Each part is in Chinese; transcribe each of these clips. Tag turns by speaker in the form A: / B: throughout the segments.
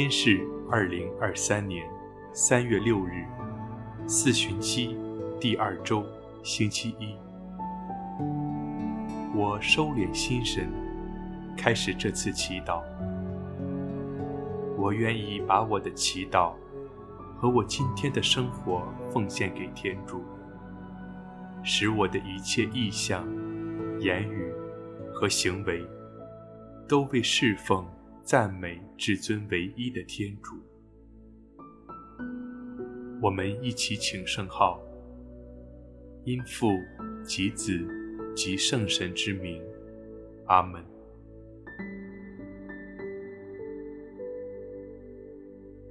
A: 天是二零二三年三月六日，四旬期第二周，星期一。我收敛心神，开始这次祈祷。我愿意把我的祈祷和我今天的生活奉献给天主，使我的一切意向、言语和行为都为侍奉、赞美至尊唯一的天主。我们一起请圣号，因父及子及圣神之名，阿门。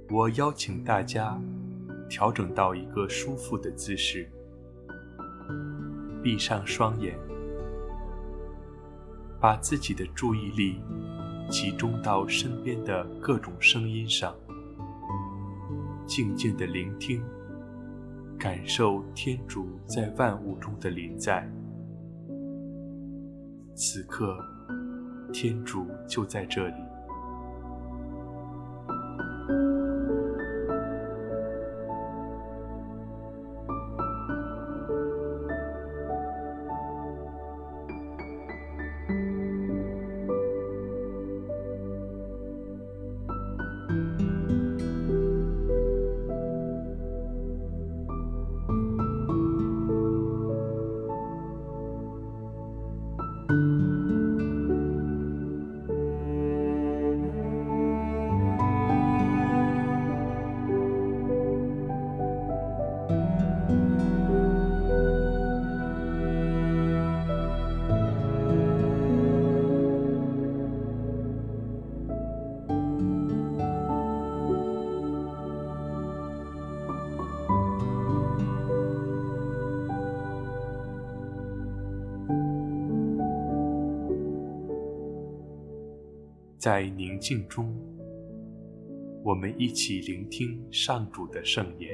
A: 我邀请大家调整到一个舒服的姿势，闭上双眼，把自己的注意力集中到身边的各种声音上，静静的聆听，感受天主在万物中的临在。此刻，天主就在这里。在宁静中，我们一起聆听上主的圣言。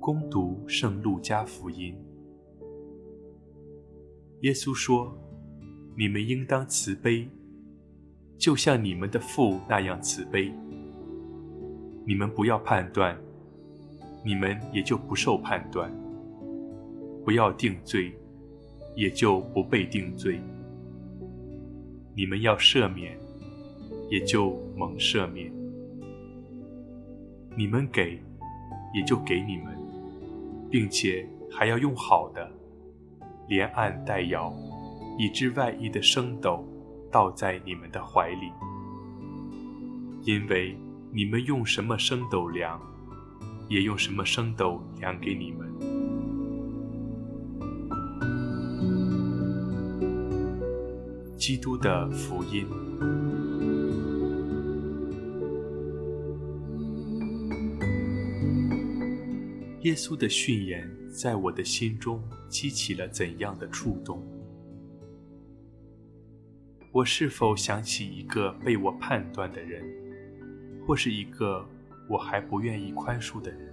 A: 恭读圣路加福音。耶稣说：“你们应当慈悲，就像你们的父那样慈悲。你们不要判断，你们也就不受判断。不要定罪。”也就不被定罪。你们要赦免，也就蒙赦免。你们给，也就给你们，并且还要用好的，连按带摇，以致万一的升斗倒在你们的怀里。因为你们用什么升斗量，也用什么升斗量给你们。基督的福音。耶稣的训言在我的心中激起了怎样的触动？我是否想起一个被我判断的人，或是一个我还不愿意宽恕的人？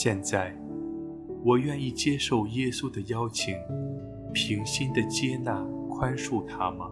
A: 现在，我愿意接受耶稣的邀请，平心的接纳、宽恕他吗？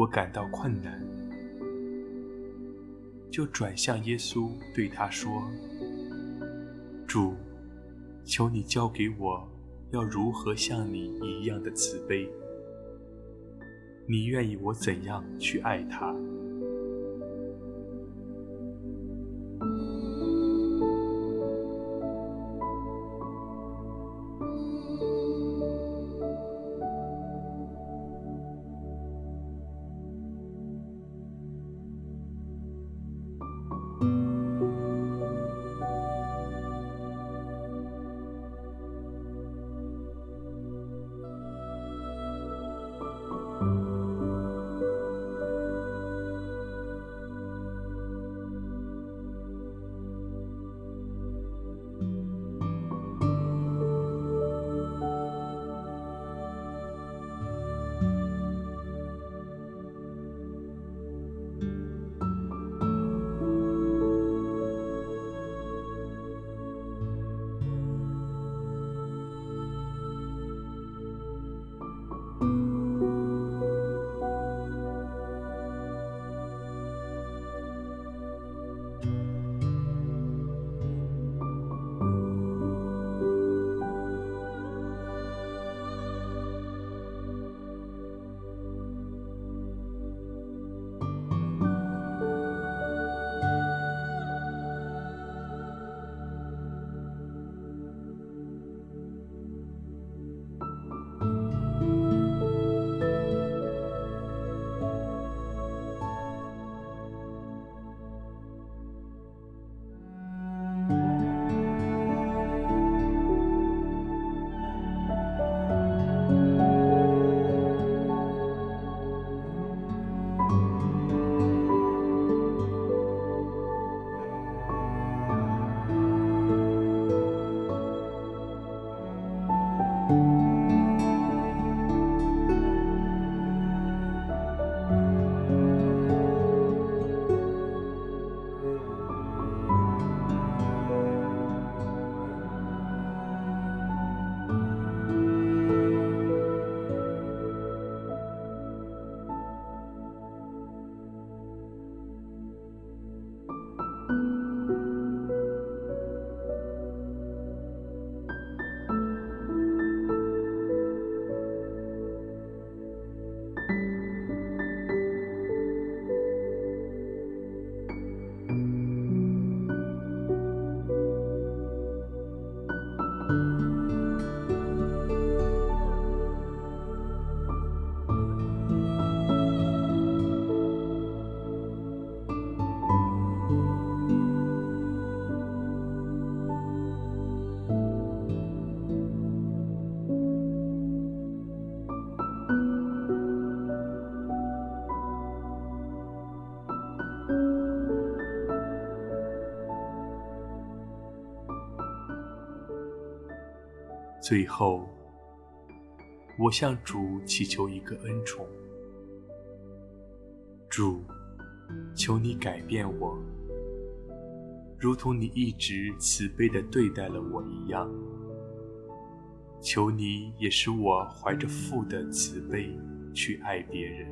A: 我感到困难，就转向耶稣，对他说：“主，求你教给我，要如何像你一样的慈悲。你愿意我怎样去爱他？”最后，我向主祈求一个恩宠：主，求你改变我，如同你一直慈悲的对待了我一样。求你也使我怀着父的慈悲去爱别人。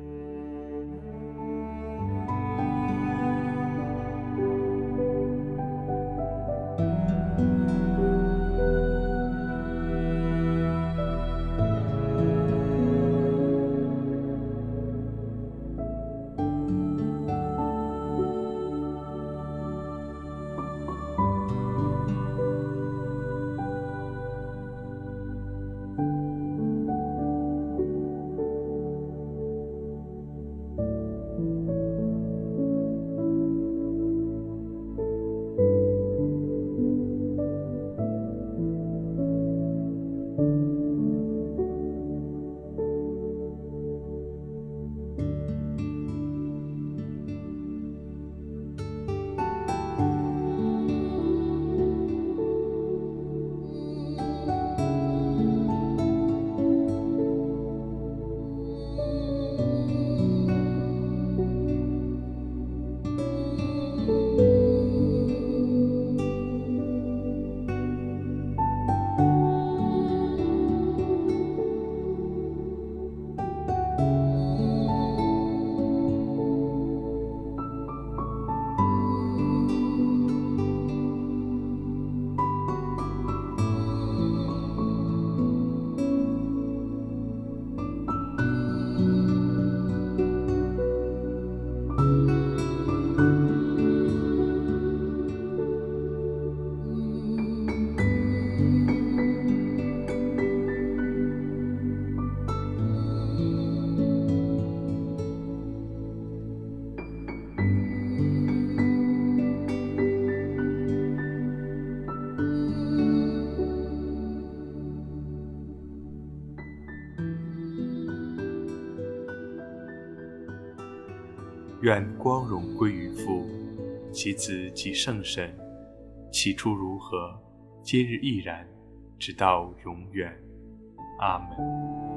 A: 愿光荣归于父、其子、即圣神，起初如何，今日亦然，直到永远。阿门。